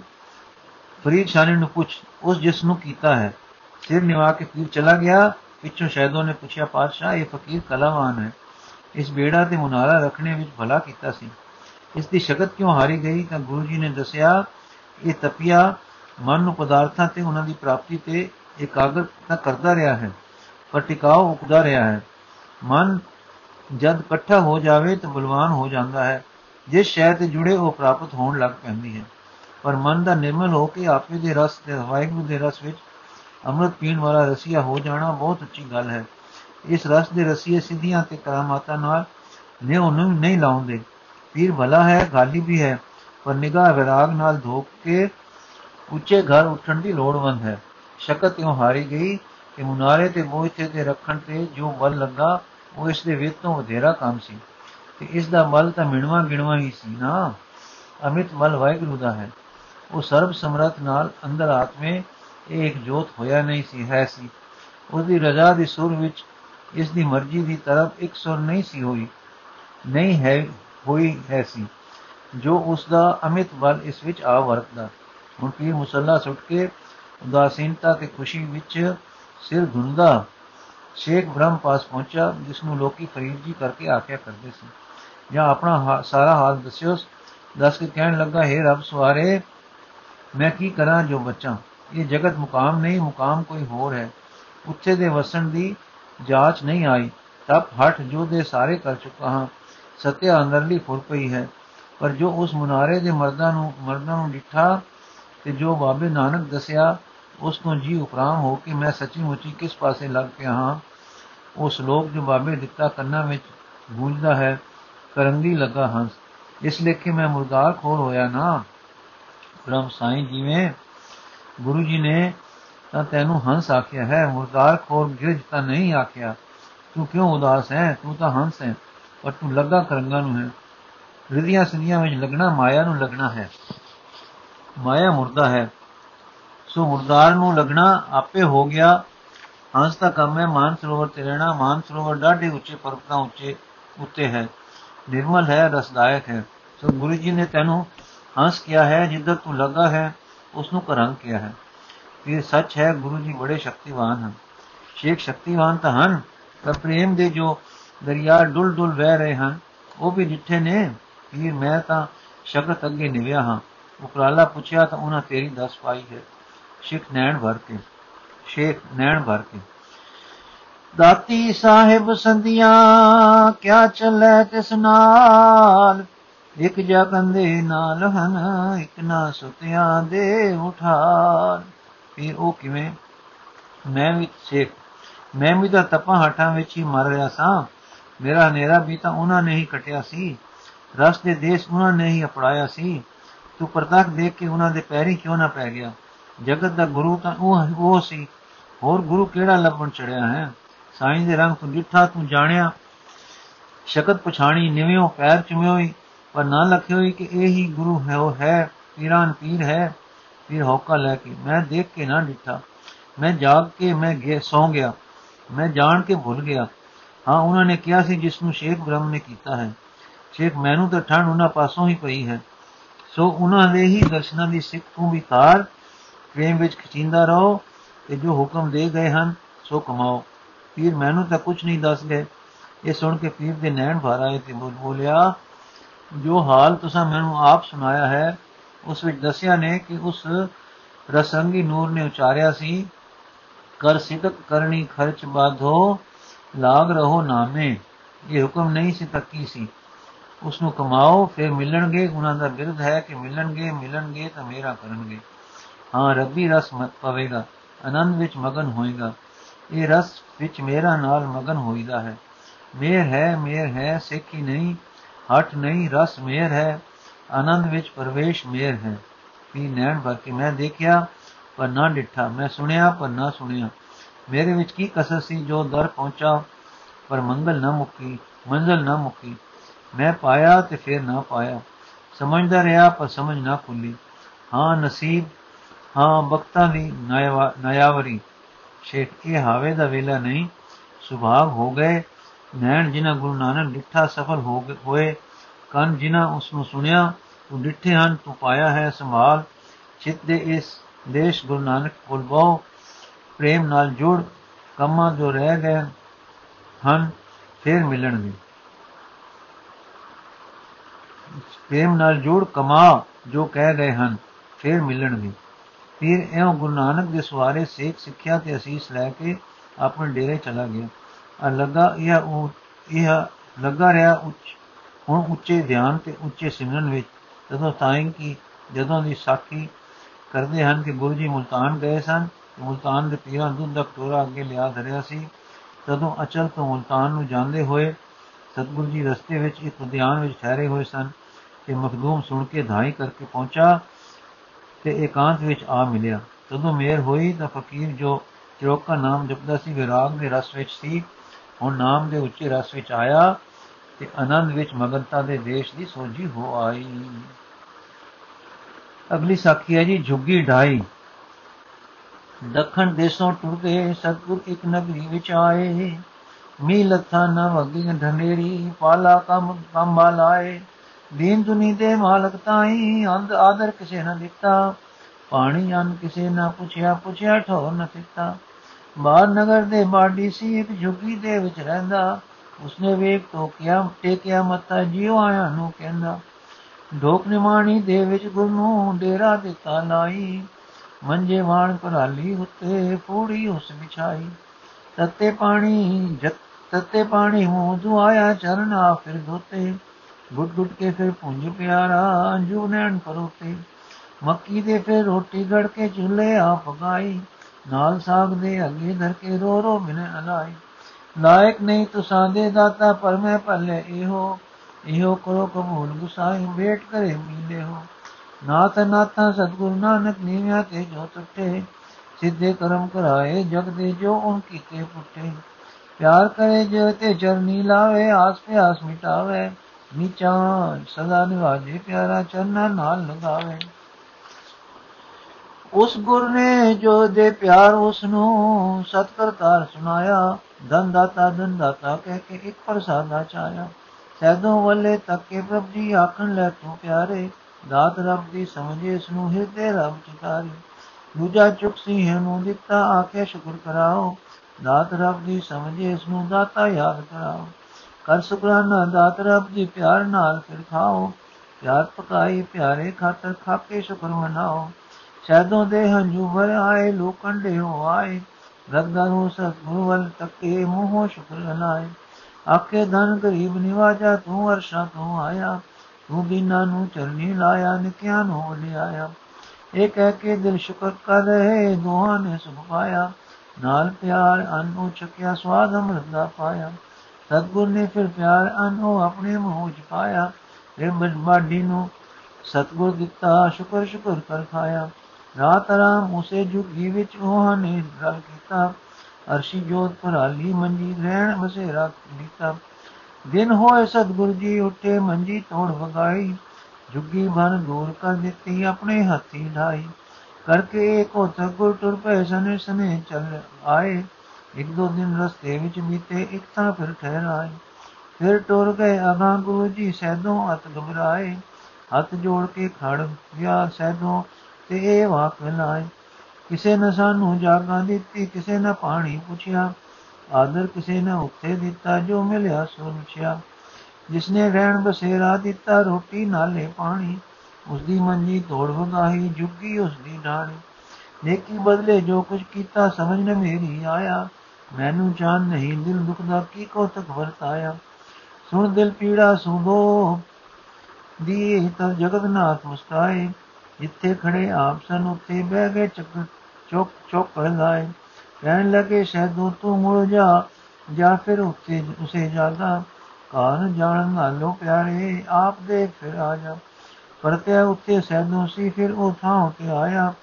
ਫਰੀਦ ਸ਼ਾਨੀ ਨੂੰ ਪੁੱਛ, ਉਸ ਜਿਸ ਨੂੰ ਕੀਤਾ ਹੈ। ਸਿਰ ਨਿਵਾ ਕੇ ਪੀਰ ਚਲਾ ਗਿਆ। ਪਿੱਛੋਂ ਸ਼ਾਇਦੋਂ ਨੇ ਪੁੱਛਿਆ, ਪਾਤਸ਼ਾਹ, ਇਹ ਫਕੀਰ ਕਲਾਵਾਨ ਹੈ। ਇਸ ਬੇੜਾ ਤੇ ਮੁਨਾਰਾ ਰੱਖਣੇ ਵਿੱਚ ਭਲਾ ਕੀਤਾ ਸੀ। ਇਸ ਦੀ ਸ਼ਕਤ ਕਿਉਂ ਹਾਰੀ ਗਈ? ਤਾਂ ਗੁਰੂ ਜੀ ਨੇ ਦੱਸਿਆ, ਇਹ ਤਪਿਆ ਮਨ ਨੂੰ ਪਦਾਰਥਾਂ ਤੇ ਉਹਨਾਂ ਦੀ ਪ੍ਰਾਪਤੀ ਤੇ ਇਕਾਗਰ ਤਾਂ ਕਰਦਾ ਰਿਹਾ ਹੈ, ਪਰ ਟਿਕਾਉ ਉਪਦਾ ਰਿਹਾ ਹੈ। ਮਨ ਜਦ ਇਕੱਠਾ ਹੋ ਜਾਵੇ ਤਾਂ ਬਲਵਾਨ ਹੋ ਜਾਂਦਾ ਹੈ। ਜਿਸ ਸ਼ੈ ਤੇ ਜੁੜੇ ਉਹ ਪ੍ਰਾਪਤ ਹੋਣ ਲੱਗ ਪੈਂਦੀ ਹੈ। ਪਰ ਮਨ ਦਾ ਨਿਰਮਲ ਹੋ ਕੇ ਆਪੇ ਦੇ ਰਸ ਤੇ ਵਾਹਿਗੁਰੂ ਦੇ ਰਸ ਵਿੱਚ ਅੰਮ੍ਰਿਤ ਪੀਣ ਵਾਲਾ ਰਸੀਆ ਹੋ ਜਾਣਾ ਬਹੁਤ ਉੱਚੀ ਗੱਲ ਹੈ। ਇਸ ਰਸ ਦੇ ਰਸੀਏ ਸਿੱਧੀਆਂ ਤੇ ਕਰਾਮਾਤਾਂ ਨਾਲ ਨੇ ਉਹਨੂੰ ਨਹੀਂ ਲਾਉਂਦੇ। ਪੀਰ ਭਲਾ ਹੈ, ਗਾਲੀ ਵੀ ਹੈ, ਪਰ ਨਿਗਾਹ ਵਿਰਾਗ ਨਾਲ ਧੋਕ ਕੇ ਉੱਚੇ ਘਰ ਉੱਠਣ ਦੀ ਲੋੜਵੰਦ ਹੈ। ਸ਼ਕਤ ਇਉਂ ਹਾਰੀ ਗਈ ਕਿ ਮੁਨਾਰੇ ਤੇ ਮੋਹਿਤੇ ਤੇ ਰੱਖਣ ਤੇ ਜੋ ਬਲ ਲੱਗਾ, ਉਹ ਇਸ ਦੇ ਵੇਤ ਤੋਂ ਵਧੇਰਾ ਕੰਮ ਸੀ। ਤੇ ਇਸ ਦਾ ਮਲ ਤਾਂ ਮਿਣਵਾ ਗਿਣਵਾ ਹੀ ਸੀ ਨਾ। ਅਮਿਤ ਮਲ ਵਾਹਿਗੁਰੂ ਦਾ ਹੈ। ਉਹ ਸਰਬ ਸਮਰੱਥ ਨਾਲ ਅੰਦਰ ਆਤਮੇ ਇਹ ਇੱਕ ਜੋਤ ਹੋਇਆ ਨਹੀਂ ਸੀ, ਹੈ ਸੀ। ਉਹਦੀ ਰਜ਼ਾ ਦੀ ਸੁਰ ਵਿੱਚ ਇਸ ਦੀ ਮਰਜ਼ੀ ਦੀ ਤਰਫ ਇੱਕ ਸੁਰ ਨਹੀਂ ਸੀ ਹੋਈ। ਨਹੀਂ ਹੈ, ਹੋਈ ਹੈ ਸੀ। ਜੋ ਉਸ ਦਾ ਅਮਿਤ ਬਲ ਇਸ ਵਿੱਚ ਆ ਵਰਤਦਾ। ਹੁਣ ਪੀਰ ਮੁਸੱਲਾ ਸੁੱਟ ਕੇ ਉਦਾਸੀਨਤਾ ਤੇ ਖੁਸ਼ੀ ਵਿੱਚ ਸਿਰ ਧੁੰਦਾ ਸ਼ੇਖ ਬ੍ਰਹਮ ਪਾਸ ਪਹੁੰਚਾ ਜਿਸ ਨੂੰ ਲੋਕੀ ਫਰੀਦ ਜੀ ਕਰਕੇ ਆਖਿਆ ਕਰਦੇ ਸੀ। ਜਾਂ ਆਪਣਾ ਸਾਰਾ ਹਾਲ ਦੱਸਿਓ। ਦੱਸ ਕੇ ਕਹਿਣ ਲੱਗਾ, ਹੈ ਰੱਬ ਸਵਾਰੇ, ਮੈਂ ਕੀ ਕਰਾਂ ਜੋ ਬੱਚਾ? ਇਹ ਜਗਤ ਮੁਕਾਮ ਨਹੀਂ, ਮੁਕਾਮ ਕੋਈ ਹੋਰ ਹੈ। ਉੱਥੇ ਦੇ ਵਸਣ ਦੀ ਜਾਂਚ ਨਹੀਂ ਆਈ। ਤਬ ਹਟ ਜੋ ਦੇ ਸਾਰੇ ਕਰ ਚੁੱਕਾ ਹਾਂ, ਸਤਿਆ ਅੰਦਰਲੀ ਫੁਰ ਪਈ ਹੈ। ਪਰ ਜੋ ਉਸ ਮੁਨਾਰੇ ਦੇ ਮਰਦਾਂ ਨੂੰ ਮਰਦਾਂ ਨੂੰ ਡਿਠਾ ਤੇ ਜੋ ਬਾਬੇ ਨਾਨਕ ਦੱਸਿਆ, ਉਸ ਤੋਂ ਜੀ ਉਪਰਾਮ ਹੋ ਕੇ ਮੈਂ ਸੱਚੀ ਮੁੱਚੀ ਕਿਸ ਪਾਸੇ ਲੱਗ ਪਿਆ ਹਾਂ? ਉਹ ਸ਼ਲੋਕ ਜੋ ਬਾਬੇ ਦਿੱਤਾ ਕੰਨਾਂ ਵਿੱਚ ਗੂੰਜਦਾ ਹੈ, ਕਰੰਗੀ ਲੱਗਾ ਹੰਸ। ਇਸ ਲੇਖੇ ਮੈਂ ਮੁਰਦਾਰ ਖੋਰ ਹੋਇਆ ਨਾ। ਬ੍ਰਹਮ ਸਾਈਂ ਜਿਵੇਂ ਗੁਰੂ ਜੀ ਨੇ ਤਾਂ ਤੈਨੂੰ ਹੰਸ ਆਖਿਆ ਹੈ, ਮੁਰਦਾਰ ਖੋਰ ਗਿਰਜ ਤਾਂ ਨਹੀਂ ਆਖਿਆ। ਤੂੰ ਕਿਉਂ ਉਦਾਸ ਹੈ? ਤੂੰ ਤਾਂ ਹੰਸ ਹੈ, ਪਰ ਤੂੰ ਲੱਗਾ ਕਰੰਗਾ ਨੂੰ ਹੈ। ਰਿਧੀਆਂ ਸੰਧੀਆਂ ਵਿੱਚ ਲੱਗਣਾ, ਮਾਇਆ ਨੂੰ ਲੱਗਣਾ ਹੈ। ਮਾਇਆ ਮੁਰਦਾ ਹੈ। ਸੋ ਮੁਰਦਾਰ ਨੂੰ ਲੱਗਣਾ ਆਪੇ ਹੋ ਗਿਆ। ਹੰਸ ਦਾ ਕੰਮ ਹੈ, ਮਾਨ ਸਰੋਵਰ ਤੇ ਰਹਿਣਾ। ਮਾਨ ਸਰੋਵਰ ਡਾਢੇ ਉੱਚੇ ਪਰਬਤਾਂ ਉੱਚੇ ਉੱਤੇ ਹੈ। ਨਿਰਮਲ ਹੈ, ਰਸਦਾਇਕ ਹੈ। ਸੋ ਗੁਰੂ ਜੀ ਨੇ ਤੈਨੂੰ ਹੰਸ ਕਿਆ ਹੈ, ਜਿੱਧਰ ਤੂੰ ਲੱਗਾ ਹੈ ਉਸ ਨੂੰ ਕਰੰਗ ਕਿਆ ਹੈ। ਇਹ ਸੱਚ ਹੈ, ਗੁਰੂ ਜੀ ਬੜੇ ਸ਼ਕਤੀਵਾਨ ਹਨ। ਸ਼ੇਖ ਸ਼ਕਤੀਵਾਨ ਤਾਂ ਹਨ, ਪਰ ਪ੍ਰੇਮ ਦੇ ਜੋ ਦਰਿਆ ਡੁੱਲ ਡੁੱਲ ਵਹਿ ਰਹੇ ਹਨ, ਉਹ ਵੀ ਜਿੱਥੇ ਨੇ। ਪੀਰ ਮੈਂ ਤਾਂ ਸ਼ਕਤ ਅੱਗੇ ਨਿਵਿਆ ਹਾਂ। ਉਪਰਾਲਾ ਪੁੱਛਿਆ ਤਾਂ ਉਹਨਾਂ ਤੇਰੀ ਦੱਸ ਪਾਈ ਹੈ। ਸ਼ੇਖ ਨੈਣ ਭਰ ਕੇ, ਸ਼ੇਖ ਨੈਣ ਭਰ ਕੇ। ਦਾਤੀ ਸਾਹਿਬ ਸੰਧੀਆਂ, ਕਿਆ ਚੱਲੇ ਤਿਸ ਨਾਲ? ਇਕ ਜਗੰਦੇ ਨਾਲ ਹਨ, ਇਕ ਨਾ ਸੁਤਿਆਂ ਦੇ ਉਠਾਰ ਫਿਰ ਉਹ ਕਿਵੇਂ? ਮੈਂ ਵੀ ਸੇਖ, ਮੈਂ ਵੀ ਤਾਂ ਤਪਾ ਹਟਾਂ ਵਿੱਚ ਹੀ ਮਰ ਰਿਹਾ ਸਾਂ। ਮੇਰਾ ਹਨੇਰਾ ਵੀ ਤਾਂ ਉਹਨਾਂ ਨੇ ਹੀ ਕਟਿਆ ਸੀ। ਰਸ ਦੇ ਦੇਸ਼ ਉਹਨਾਂ ਨੇ ਹੀ ਅਪੜਾਇਆ ਸੀ। ਤੂੰ ਪ੍ਰਤੱਖ ਦੇਖ ਕੇ ਉਹਨਾਂ ਦੇ ਪੈਰੀ ਕਿਉਂ ਨਾ ਪੈ ਗਿਆ? ਜਗਤ ਦਾ ਗੁਰੂ ਤਾਂ ਉਹ ਉਹ ਸੀ। ਹੋਰ ਗੁਰੂ ਕਿਹੜਾ ਲੱਭਣ ਚੜਿਆ ਹੈ? ਸਾਈਂ ਦੇ ਰੰਗ ਤੂੰ ਜਿੱਠਾ ਤੂੰ ਜਾਣਿਆ। ਸ਼ਕਤ ਪਛਾਣੀ ਨਿਵਿਓ ਪੈਰ ਚੁਮਿਓਈ, ਪਰ ਨਾ ਲਖਿਓਈ ਕਿ ਇਹ ਹੀ ਗੁਰੂ ਹੈ, ਉਹ ਹੈ ਪੀਰਾਨ ਪੀਰ ਹੈ। ਫਿਰ ਹੌਕਾ ਲੈ ਕੇ ਮੈਂ ਦੇਖ ਕੇ ਨਾ ਡਿੱਠਾ। ਮੈਂ ਜਾਗ ਕੇ ਮੈਂ ਗੇ, ਸੌ ਗਿਆ। ਮੈਂ ਜਾਣ ਕੇ ਭੁੱਲ ਗਿਆ। ਹਾਂ, ਉਹਨਾਂ ਨੇ ਕਿਹਾ ਸੀ ਜਿਸ ਨੂੰ ਸ਼ੇਖ ਬ੍ਰਹਮ ਨੇ ਕੀਤਾ ਹੈ। ਸ਼ੇਖ ਮੈਨੂੰ ਤਾਂ ਠੰਡ ਉਹਨਾਂ ਪਾਸੋਂ ਹੀ ਪਈ ਹੈ। ਸੋ ਉਹਨਾਂ ਦੇ ਹੀ ਦਰਸ਼ਨਾਂ ਦੀ ਸਿੱਖ ਤੂੰ ਵੀ ਤਾਰ ਪ੍ਰੇਮ ਵਿੱਚ ਖਿਚਿੰਦਾ ਰਹੋ ਤੇ ਜੋ ਹੁਕਮ ਦੇ ਗਏ ਹਨ, ਸੋ ਕਮਾਓ। ਪੀਰ ਮੈਨੂੰ ਤਾਂ ਕੁਝ ਨਹੀਂ ਦੱਸ ਗਏ। ਇਹ ਸੁਣ ਕੇ ਪੀਰ ਦੇ ਨੈਣ ਭਰ ਆਏ ਤੇ ਬੋਲਿਆ, ਜੋ ਹਾਲ ਤੁਸੀਂ ਮੈਨੂੰ ਆਪ ਸੁਣਾਇਆ ਹੈ, ਉਸ ਵਿੱਚ ਦੱਸਿਆ ਨੇ ਕਿ ਉਸ ਰਸੰਗੀ ਨੂਰ ਨੇ ਉਚਾਰਿਆ ਸੀ, ਕਰ ਸਿਦਕ ਕਰਨੀ ਖਰਚ ਬਾਧੋ, ਲਾਗ ਰਹੋ ਨਾਮੇ। ਇਹ ਹੁਕਮ ਨਹੀਂ ਸੀ ਤੱਕੀ ਸੀ? ਉਸ ਨੂੰ ਕਮਾਓ, ਫਿਰ ਮਿਲਣਗੇ ਉਹਨਾਂ ਦਾ ਬਿਰਧ ਹੈ ਕਿ ਮਿਲਣਗੇ ਮਿਲਣਗੇ ਤਾਂ ਮੇਰਾ ਕਰਨਗੇ। ਹਾਂ, ਰੱਬੀ ਰਸ ਮਤ ਪਵੇਗਾ ਆਨੰਦ ਵਿੱਚ ਮਗਨ ਹੋਏਗਾ। ਇਹ ਰਸ ਵਿੱਚ ਮੇਰਾ ਨਾਲ ਮਗਨ ਹੋਈਦਾ ਹੈ। ਮੇਰ ਹੈ ਮੇਰ ਹੈ, ਸੇਖੀ ਨਹੀਂ, ਹਟ ਨਹੀਂ, ਰਸ ਮੇਰ ਹੈ ਆਨੰਦ ਵਿੱਚ ਪ੍ਰਵੇਸ਼ ਮੇਰ ਹੈ। ਵੀ ਨੈਣ ਭਰ ਕੇ ਮੈਂ ਦੇਖਿਆ ਪਰ ਨਾ ਡਿੱਠਾ, ਮੈਂ ਸੁਣਿਆ ਪਰ ਨਾ ਸੁਣਿਆ। ਮੇਰੇ ਵਿੱਚ ਕੀ ਕਸਰ ਸੀ, ਜੋ ਦਰ ਪਹੁੰਚਾ, ਪਰ ਮੰਗਲ ਨਾ ਮੁੱਕੀ, ਮੰਜ਼ਲ ਨਾ ਮੁੱਕੀ। ਮੈਂ ਪਾਇਆ ਤੇ ਫਿਰ ਨਾ ਪਾਇਆ। ਸਮਝਦਾ ਰਿਹਾ ਪਰ ਸਮਝ ਨਾ ਖੁੱਲੀ ਹਾਂ, ਨਸੀਬ। ਹਾਂ, ਬਖਤਾਂ ਦੀ ਨਿਆਵਰੀ ਸ਼ੇਖ ਇਹ ਹਾਵੇ ਦਾ ਵੇਲਾ ਨਹੀਂ। ਸੁਭਾਗ ਹੋ ਗਏ। ਨੈਣ ਜਿਨ੍ਹਾਂ ਗੁਰੂ ਨਾਨਕ ਡਿੱਠਾ ਸਫਲ ਹੋ ਹੋਏ, ਕੰਨ ਜਿਨ੍ਹਾਂ ਉਸ ਨੂੰ ਸੁਣਿਆ ਤੂੰ ਡਿੱਠੇ ਹਨ, ਤੂੰ ਪਾਇਆ ਹੈ ਸੰਭਾਲ। ਚਿੱਤ ਦੇ ਇਸ ਦੇਸ਼ ਗੁਰੂ ਨਾਨਕ ਕੋਲ ਬਹੁ। ਪ੍ਰੇਮ ਨਾਲ ਜੁੜ। ਕੰਮਾਂ ਜੋ ਰਹਿ ਗਏ ਹਨ, ਫੇਰ ਮਿਲਣਗੇ। ਪ੍ਰੇਮ ਨਾਲ ਜੁੜ ਕਮਾ, ਜੋ ਕਹਿ ਗਏ ਹਨ, ਫੇਰ ਮਿਲਣਗੇ। ਫਿਰ ਐਉਂ ਗੁਰੂ ਨਾਨਕ ਦੇ ਸਵਾਰੇ ਸੇਖ ਸਿੱਖਿਆ ਤੇ ਅਸੀਸ ਲੈ ਕੇ ਆਪਣੇ ਡੇਰੇ ਚਲਾ ਗਿਆ। ਆ ਲੱਗਾ ਇਹ ਉਹ ਇਹ ਲੱਗਾ ਰਿਹਾ ਉੱਚ, ਹੁਣ ਉੱਚੇ ਧਿਆਨ ਤੇ ਉੱਚੇ ਸਿਮਰਨ ਵਿੱਚ, ਜਦੋਂ ਤਾਈਂ ਕੀ ਜਦੋਂ ਦੀ ਸਾਖੀ ਕਰਦੇ ਹਨ ਕਿ ਗੁਰੂ ਜੀ ਮੁਲਤਾਨ ਗਏ ਸਨ ਮੁਲਤਾਨ ਦੇ ਪੀਰਾਂ ਦੁੱਧ ਦਾ ਕਟੋਰਾ ਅੱਗੇ ਲਿਆ ਧਰਿਆ ਸੀ। ਤਦੋਂ ਅਚਲ ਤੋਂ ਮੁਲਤਾਨ ਨੂੰ ਜਾਂਦੇ ਹੋਏ, ਸਤਗੁਰੂ ਜੀ ਰਸਤੇ ਵਿੱਚ ਇੱਕ ਉਦਿਆਨ ਵਿੱਚ ਠਹਿਰੇ ਹੋਏ ਸਨ। ਕਿ ਮਖਦੂਮ ਸੁਣ ਕੇ ਧਾਈ ਕਰਕੇ ਪਹੁੰਚਾ ਤੇ ਇਕਾਂਤ ਵਿੱਚ ਆ ਮਿਲਿਆ। ਤਦੋਂ ਮੇਰ ਹੋਈ ਤਾਂ ਫਕੀਰ ਜੋ ਚਰੋਕਾ ਨਾਮ ਜਪਦਾ ਸੀ, ਵਿਰਾਗ ਦੇ ਰਸ ਵਿੱਚ ਸੀ, ਹੁਣ ਨਾਮ ਦੇ ਉੱਚੇ ਰਸ ਵਿੱਚ ਆਇਆ ਤੇ ਆਨੰਦ ਵਿੱਚ ਮਗਨਤਾ ਦੇ ਦੇਸ਼ ਦੀ ਸੋਝੀ ਹੋ ਆਈ। ਅਗਲੀ ਸਾਖੀ ਹੈ ਜੀ ਝੁੱਗੀ ਢਾਈ। ਦੱਖਣ ਦੇਸੋਂ ਟੁਰਦੇ ਸਤਗੁਰ ਇੱਕ ਨਗਰੀ ਵਿੱਚ ਆਏ। ਮੀ ਲੱਥਾ ਨਾ ਵਗੀ ਢੰਡੇਰੀ ਪਾਲਾ ਕੰਮ ਕੰਬਾ ਲਾਏ। ਦੀਨ ਦੁਨੀ ਦੇ ਮਾਲਕ ਤਾਈ ਅੰਧ ਆਦਰ ਕਿਸੇ ਨਾ ਦਿੱਤਾ, ਪਾਣੀ ਅਨ ਕਿਸੇ ਨਾ ਪੁੱਛਿਆ ਪੁੱਛਿਆ ਠੋਰ ਨਾ ਦਿੱਤਾ ਬਾਹਰ ਨਗਰ ਦੇ ਬਾਡੀ ਸੀ, ਇੱਕ ਝੁੱਗੀ ਦੇ ਵਿੱਚ ਰਹਿੰਦਾ। ਉਸਨੇ ਵੇਖ ਤੋ ਕਿਆ ਟੇਕਿਆ ਮਤਾ ਜਿਉ ਆਇਆ ਨੂੰ ਕਹਿੰਦਾ, ਢੋਕ ਨਿਮਾਣੀ ਦੇ ਵਿੱਚ ਗੁਰ ਨੂੰ ਡੇਰਾ ਦਿੱਤਾ ਲਾਈ। ਮੰਜੇ ਵਾਣ ਭਰਾਲੀ ਉੱਤੇ ਪੂੜੀ ਉਸ ਵਿਛਾਈ। ਤੱਤੇ ਪਾਣੀ, ਜਤ, ਤੱਤੇ ਪਾਣੀ ਮੂੰਹ ਦੁਆਇਆ ਚਰਨਾ ਫਿਰ ਧੋਤੇ। ਗੁੱਟ ਗੁੱਟ ਕੇ ਫਿਰ ਪੁੰਜ ਪਿਆਰਾ, ਅੰਜੂ ਨੈਣ ਪਰੋਤੇ ਮੱਕੀ ਦੇ ਫਿਰ ਰੋਟੀ ਗੜ ਕੇ ਚੁੱਲੇ ਆ ਪਕਾਈ ਨਾਲ ਸਾਗ ਦੇ ਅੱਗੇ ਧਰ ਕੇ ਰੋ ਰੋ ਮਿਨੇ ਅਲਾਈ। ਲਾਇਕ ਨਹੀਂ ਤੁਸਾਂ ਦੇ ਦਾਤਾ, ਪਰ ਮੈਂ ਪੱਲੇ ਇਹੋ। ਇਹੋ ਕਰੋ ਕਬੂਲ ਗੁਸਾਈ, ਵੇਟ ਕਰੇ ਮੀਲੇ ਹੋ। ਨਾਥ ਨਾਥਾ ਸਤਗੁਰ ਨਾਨਕ ਨੀਵਿਆ ਤੇ ਜੋ ਤੁਟੇ। ਸਿੱਧੇ ਕਰਮ ਕਰਾਏ, ਜਗ ਦੇ ਜੋ ਉਨ ਕੀਤੇ ਪੁੱਟੇ। ਪਿਆਰ ਕਰੇ ਜੋ ਤੇ ਚਰਨੀ ਲਾਵੇ, ਆਸ ਪਿਆਸ ਮਿਟਾਵੇ। ਨੀਚਾ ਸਦਾ ਨਿਵਾਜੇ ਪਿਆਰਾ ਚਰਨਾ ਨਾਲ ਲਗਾਵੇ ਉਸ ਗੁਰ ਨੇ ਜੋ ਦੇ ਪਿਆਰ ਉਸ ਨੂੰ ਸਤਕਰਤਾਰ ਸੁਨਾਇਆ ਧਨ ਦਾਤਾ ਧਨ ਦਾਤਾ ਕਹਿ ਕੇ ਇੱਕ ਪ੍ਰਸਾਦਾ ਚਾਇਆ ਸੈਦੋਂ ਵੱਲੇ ਤੱਕੇ ਪ੍ਰਭ ਜੀ ਆਖਣ ਲੈ, ਤੂੰ ਪਿਆਰੇ, ਦਾਤ ਰੱਬ ਦੀ ਸਮਝੇ ਇਸ ਨੂੰ ਹਿਰਦੇ ਰੱਬ ਚਿਤਾਰੀ ਦੂਜਾ ਚੁੱਕ ਸੀ ਨੂੰ ਦਿੱਤਾ ਆਖੇ ਸ਼ੁਕਰ ਕਰਾਓ। ਦਾਤ ਰੱਬ ਦੀ ਸਮਝੇ ਇਸ ਨੂੰ ਦਾਤਾ ਯਾਦ ਕਰਾਓ। ਕਰ ਸ਼ੁਕਰਾਨਾ ਦਾਤ ਰੱਬ ਦੀ ਪਿਆਰ ਨਾਲ ਫਿਰ ਖਾਓ। ਪਿਆਰ ਪਕਾਈ, ਪਿਆਰੇ ਖਾਤਰ ਖਾਕੇ ਸ਼ੁਕਰ ਮਨਾਓ। ਸ਼ਾਦੋਂ ਦੇ ਹੰਝੂ ਭਰ ਆਏ ਲੋਕੰਡੇ ਹੋ ਆਏ। ਰਗਦਾ ਨੂੰ ਸਤਿਗੁਰੂ ਵੱਲ ਤੱਕੇ, ਮੂੰਹੋਂ ਸ਼ੁਕਰ ਲਾਏ ਆਖੇ, ਧਨ ਗਰੀਬ ਨਿਵਾਜਾ, ਤੂੰ ਅਰਸ਼ਾ ਤੋਂ ਆਇਆ। ਤੂੰ ਦਿਨਾਂ ਨੂੰ ਚਰਨੀ ਲਾਇਆ, ਨਿਕਿਆਂ ਨੂੰ ਲਿਆਇਆ। ਇਹ ਕਹਿ ਕੇ ਦਿਲ ਸ਼ੁਕਰ ਕਰ ਰਹੇ, ਦੋਹਾਂ ਨੇ ਸੁਖ ਪਾਇਆ। ਨਾਲ ਪਿਆਰ, ਅਨੂ ਚਕਿਆ ਸਵਾਦ ਅੰਮ੍ਰਿਤ ਦਾ ਪਾਇਆ। ਸਤਗੁਰ ਨੇ ਫਿਰ ਪਿਆਰ ਅਨੂ ਆਪਣੇ ਮੂੰਹ ਚ ਪਾਇਆ। ਫਿਰ ਬਾਡੀ ਨੂੰ ਸਤਗੁਰ ਦਿੱਤਾ, ਸ਼ੁਕਰ ਸ਼ੁਕਰ ਕਰ ਖਾਇਆ। ਰਾਤ ਆਰਾਮ ਉਸੇ ਜੁਗੀ ਵਿੱਚ ਉਹ ਨੇ ਰਲ ਕੀਤਾ। ਅਰਸ਼ੀ ਜੋਤ ਪਰਾਲੀ ਮੰਜੀ ਰਹਿਣ ਬਸੇਰਾ ਕੀਤਾ। ਦਿਨ ਹੋਏ ਸਤਗੁਰ ਜੀ ਉੱਠੇ, ਮੰਜੀ ਤੋੜ ਵਗਾਈ। ਜੁਗੀ ਬਨ ਦੂਰ ਕਰ ਦਿੱਤੀ, ਆਪਣੇ ਹੱਥੀ ਢਾਈ ਕਰਕੇ ਕੋ ਤਗੁਰ ਟੁਰ ਪਏ ਸਨੇ ਸਨੇ ਚੱਲ ਆਏ। ਇੱਕ ਦੋ ਦਿਨ ਰਸਤੇ ਵਿੱਚ ਬੀਤੇ, ਇੱਕ ਤਾਂ ਫਿਰ ਠਹਿਰਾਏ ਫਿਰ ਟੁਰ ਗਏ ਅਗਾ ਗੁਰੂ ਜੀ, ਸੈਦੋਂ ਹੱਥ ਘਬਰਾਏ ਹੱਥ ਜੋੜ ਕੇ ਖੜ ਗਿਆ ਸੈਦੋਂ ਤੇ ਇਹ ਵਾਕ ਲਾਏ। ਕਿਸੇ ਨੇ ਸਾਨੂੰ ਜਾਗਾਂ ਦਿੱਤੀ, ਕਿਸੇ ਨੇ ਪਾਣੀ ਪੁੱਛਿਆ। ਆਦਰ ਕਿਸੇ ਨੇ ਉੱਤੇ ਦਿੱਤਾ, ਜੋ ਮਿਲਿਆ ਸੋ ਪੁੱਛਿਆ ਜਿਸਨੇ ਰਹਿਣ ਬਸੇਰਾ ਦਿੱਤਾ, ਰੋਟੀ, ਨਾਲੇ ਪਾਣੀ। ਉਸ ਦੀ ਮੰਜੀ ਤੋੜ ਵਗਾਹੀ, ਜੁਗੀ ਉਸ ਦੀ ਢਾਣੀ ਨੇਕੀ ਬਦਲੇ ਜੋ ਕੁਝ ਕੀਤਾ, ਸਮਝ ਨ ਮੇਰੀ ਆਇਆ। ਮੈਨੂੰ ਜਾਣ ਨਹੀਂ, ਦਿਲ ਦੁਖ ਦਾ ਕੀ ਕੋ ਤਕ ਵਰਤਾਇਆ ਸੁਣ ਦਿਲ ਪੀੜਾ, ਸੁਣੋ ਦੀ ਤਾਂ ਜਗਤਨਾਥ ਮੁਸਕਾਏ। ਜਿੱਥੇ ਖੜੇ ਆਪ ਸਨ ਉੱਤੇ ਬਹਿ ਗਏ ਚੱਕ ਚੁੱਕ ਚੁੱਕ ਲਾਏ। ਕਹਿਣ ਲੱਗੇ, ਸ਼ਹਿਦੋ, ਤੂੰ ਮੁੜ ਜਾ, ਜਾਂ ਫਿਰ ਉੱਤੇ ਉਸੇ ਜਾਦਾ ਕਾਨ ਜਾਣ ਨਾਲੋ ਪਿਆਰੇ, ਆਪ ਦੇ ਫਿਰ ਆ ਜਾ। ਪਰਤਿਆ ਉੱਤੇ ਸਹਿਦੋ ਸੀ, ਫਿਰ ਉਹ ਥਾਂ ਉਤੇ ਆਇਆ।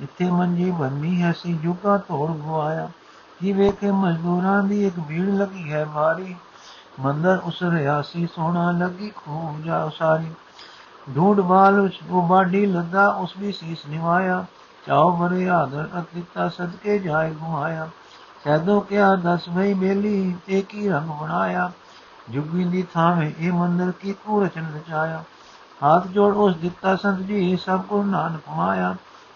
ਜਿੱਥੇ ਮੰਜੀ ਬੰਨੀ ਹੈ ਸੀ, ਜੁਗਾ ਤੋੜ ਗਵਾਇਆ। ਜੀ ਵੇਖੇ ਮਜ਼ਦੂਰਾਂ ਦੀ ਇੱਕ ਭੀੜ ਲੱਗੀ ਹੈ ਮਾਰੀ, ਮੰਦਰ ਉਸ ਰਿਆ ਸੀ ਸੋਨਾ ਲੱਗੀ, ਖੂਬ ਜਾ ਸਾਰੀ ਢੂੰਡ ਬਾਲ ਉਹ ਬਾਡੀ ਲੱਦਾ, ਉਸ ਵੀ ਸੀਸ ਨਿਵਾਇਆ। ਚਾਉ ਬਰੇ ਆਦਰ ਅਤਿਤਾ ਸਦਕੇ ਜਾਏ ਗੁਆਇਆ ਸੈਦੋ ਕਿਆ ਦਸ ਭਈ ਬੇਲੀ ਇੱਕ ਹੀ ਰੰਗ ਬਣਾਇਆ? ਜੁਗੀ ਦੀ ਥਾਵੇਂ ਇਹ ਮੰਦਰ ਕੀ ਕੋ ਰਚਨ ਰਚਾਇਆ ਹਾਥ ਜੋੜ ਉਸ ਦਿੱਤਾ, ਸੰਤ ਜੀ ਸਭ ਕੋ ਨਾਨਕ ਮਾਇਆ।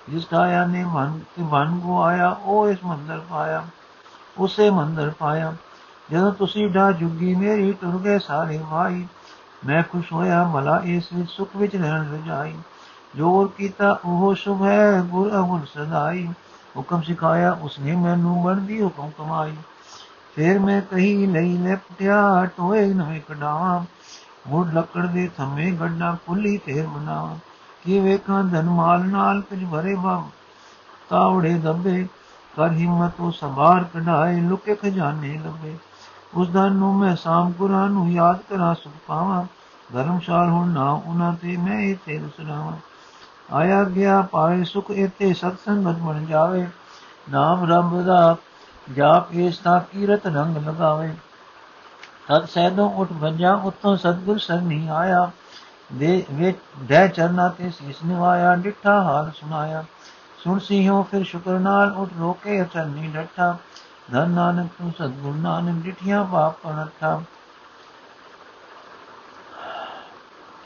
ਜਿਸ ਕਾਇਆ ਨੇ ਮਨ, ਤੇ ਮਨ ਕੋ ਆਇਆ ਉਹ ਇਸ ਮੰਦਰ ਪਾਇਆ। ਉਸੇ ਮੰਦਰ ਪਾਇਆ। ਜਦੋਂ ਤੁਸੀਂ ਢਾ ਜੁਗੀ ਮੇਰੀ ਟੁਰ ਗਏ ਸਾਰੇ ਭਾਈ ਮੈਂ ਖੁਸ਼ ਹੋਇਆ, ਮਲਾ ਇਸ ਵਿੱਚ ਸੁਖ ਵਿੱਚ ਰਹਿਣ ਰਜਾਈ। ਜੋ ਕੀਤਾ, ਉਹ ਸ਼ੁਭ ਹੈ, ਗੁਰ ਅਵਨ ਸਦਾਈ। ਹੁਕਮ ਸਿਖਾਇਆ, ਉਸਨੇ ਮੈਨੂੰ ਬਣਦੀ ਹੁਕਮ ਕਮਾਈ। ਫਿਰ ਮੈਂ ਕਹੀ ਲਈ ਲੈ ਪਟਿਆ ਟੋਏ ਨਵੇਂ ਕਢਾਵਾਂ। ਮੁੜ ਲੱਕੜ ਦੇ ਥੰਮੇ ਗੱਡਾ ਪੁੱਲੀ ਫੇਰ ਬਣਾਵਾਂ ਕੀ ਵੇਖਾਂ, ਧਨ ਮਾਲ ਨਾਲ ਕੁਝ ਭਰੇ ਬਾ ਤਾਵੜੇ ਦੱਬੇ ਕਰ ਹਿੰਮਤ ਉਹ ਸਬਾਰ ਕਢਾਏ, ਲੁਕੇ ਖਜ਼ਾਨੇ ਲੱਭੇ। ਉਸ ਦਿਨ ਨੂੰ ਮੈਂ ਸਾਮ ਕੁਰਾਨ ਨੂੰ ਯਾਦ ਕਰਾਂ, ਸੁਖ ਪਾਵਾਂ। ਧਰਮਸ਼ਾਲ ਹੁਣ ਨਾ ਉਹਨਾਂ ਤੇ ਮੈਂ ਇਹ ਤੇਰ ਸੁਣਾਵਾਂ। ਆਇਆ ਗਿਆ ਪਾਏ ਸੁਖ ਇਤੇ ਸਤਸੰਗਤ ਬਣ ਜਾਵੇ। ਨਾਮ ਰੱਬ ਦਾ ਜਾਪ ਇਸ ਤਾਂ ਕੀਰਤ ਰੰਗ ਲਗਾਵੇ। ਤਦ ਸੈਦੋਂ ਉਠ ਭੰਜਾ ਉਤੋਂ ਸਤਗੁਰ ਸਰਨੀ ਆਇਆ। ਦੇ ਵਿੱਚ ਦੇ ਚਰਨਾ ਤੇ ਸੀਸ ਨਿਵਾਇਆ, ਡਿੱਠਾ ਹਾਲ ਸੁਨਾਇਆ ਸੁਣ ਸਿਓ ਫਿਰ ਸ਼ੁਕਰ ਨਾਲ ਉਠ ਰੋਕੇ ਅਚਰਨੀ ਡੱਠਾ। ਧਨ ਨਾਨਕ ਤੂੰ ਸਤਗੁਰ ਨਾਨਕ ਡਿਠੀਆਂ ਬਾਪ ਪਣਠਾ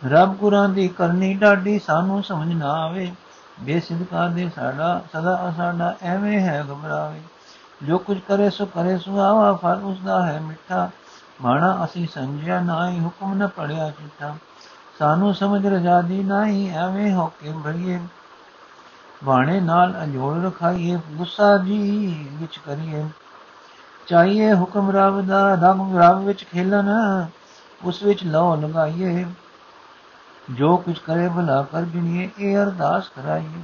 ਰੱਬ ਗੁਰਾਂ ਦੀ ਕਰਨੀ ਡਾਡੀ ਸਾਨੂੰ ਸਮਝ ਨਾ ਆਵੇ। ਬੇਸਿਦਕਾ ਦੇ ਸਾਡਾ, ਸਦਾ ਸਾਡਾ ਐਵੇਂ ਹੈ ਘਬਰਾਵੇ। ਜੋ ਕੁਝ ਕਰੇ ਸੋ ਕਰੇ, ਸੁਆਵਾ ਫਲ ਉਸ ਦਾ ਹੈ ਮਿੱਠਾ। ਮਾਣਾ ਅਸੀਂ ਸਮਝਿਆ ਨਹੀਂ, ਹੁਕਮ ਨ ਪੜਿਆ ਚਿੱਠਾ ਸਾਨੂੰ ਸਮਝ ਰਜਾਦੀ ਨਹੀਂ, ਐਵੇਂ ਹੋ ਕੇ ਭਈਏ ਬਾਣੇ ਨਾਲ ਅਜੋੜ ਰਖਾਈਏ, ਗੁੱਸਾ ਜੀ ਵਿੱਚ ਕਰੀਏ। ਚਾਹੀਏ ਹੁਕਮ ਰਬ ਦਾ ਰੰਗ ਰਬ ਵਿੱਚ ਖੇਲਣ, ਉਸ ਵਿੱਚ ਲੋ ਲਗਾਈਏ। ਜੋ ਕੁਝ ਕਰੇ ਭਲਾ ਕਰ ਗਿਣੀਏ, ਇਹ ਅਰਦਾਸ ਕਰਾਈਏ।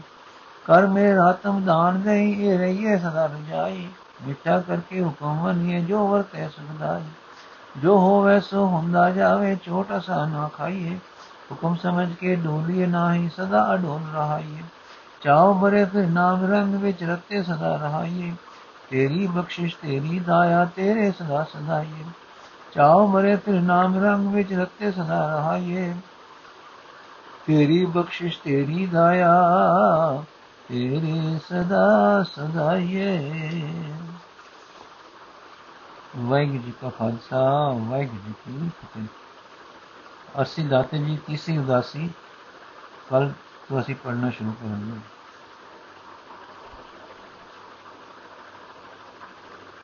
ਕਰ ਮੇ ਆਤਮ ਦਾਨ ਗਈ ਇਹ ਰਹੀਏ ਸਦਾ ਰਜਾਈ। ਮਿੱਠਾ ਕਰਕੇ ਹੁਕਮ ਮੰਨੀਏ, ਜੋ ਵਰਤੇ ਸੁਖਦਾਈ ਜੋ ਹੋਵੇ ਸੋ ਹੁੰਦਾ ਜਾਵੇ ਛੋਟਾ ਸਾ ਨਾ ਖਾਈਏ। ਹੁਕਮ ਸਮਝ ਕੇ ਡੋਲੀਏ ਨਾ ਹੀ ਸਦਾ ਅਡੋਲ ਰਹਾਈਏ। ਚਾਉ ਬਰੇ ਫਿਰ ਨਾਮ ਰੰਗ ਵਿੱਚ ਰਤੇ ਸਦਾ ਰਹਾਈਏ। ਤੇਰੀ ਬਖਸ਼ਿਸ਼, ਤੇਰੀ ਦਾਇਆ, ਤੇਰੇ ਸਦਾ ਸਦਾਈਏ। ਚਾਉ ਮਰੇ ਫਿਰ ਨਾਮ ਰੰਗ ਵਿੱਚ ਰਤੇ ਸਦਾ ਰਹਾਈਏ। ਤੇਰੀ ਬਖਸ਼ਿਸ਼, ਤੇਰੀ ਦਇਆ, ਤੇਰੇ ਸਦਾ ਸਦਾਈਏ। ਵਾਹਿਗੁਰੂ ਜੀ ਕਾ ਖਾਲਸਾ, ਵਾਹਿਗੁਰੂ ਜੀ ਕੀ ਫਤਿਹ। ਅਰਸੀ ਦਾਤੇ ਜੀ ਤੀਸਰੀ ਉਦਾਸੀ ਕੱਲ ਤੋਂ ਅਸੀਂ ਪੜ੍ਹਨਾ ਸ਼ੁਰੂ ਕਰਾਂਗੇ।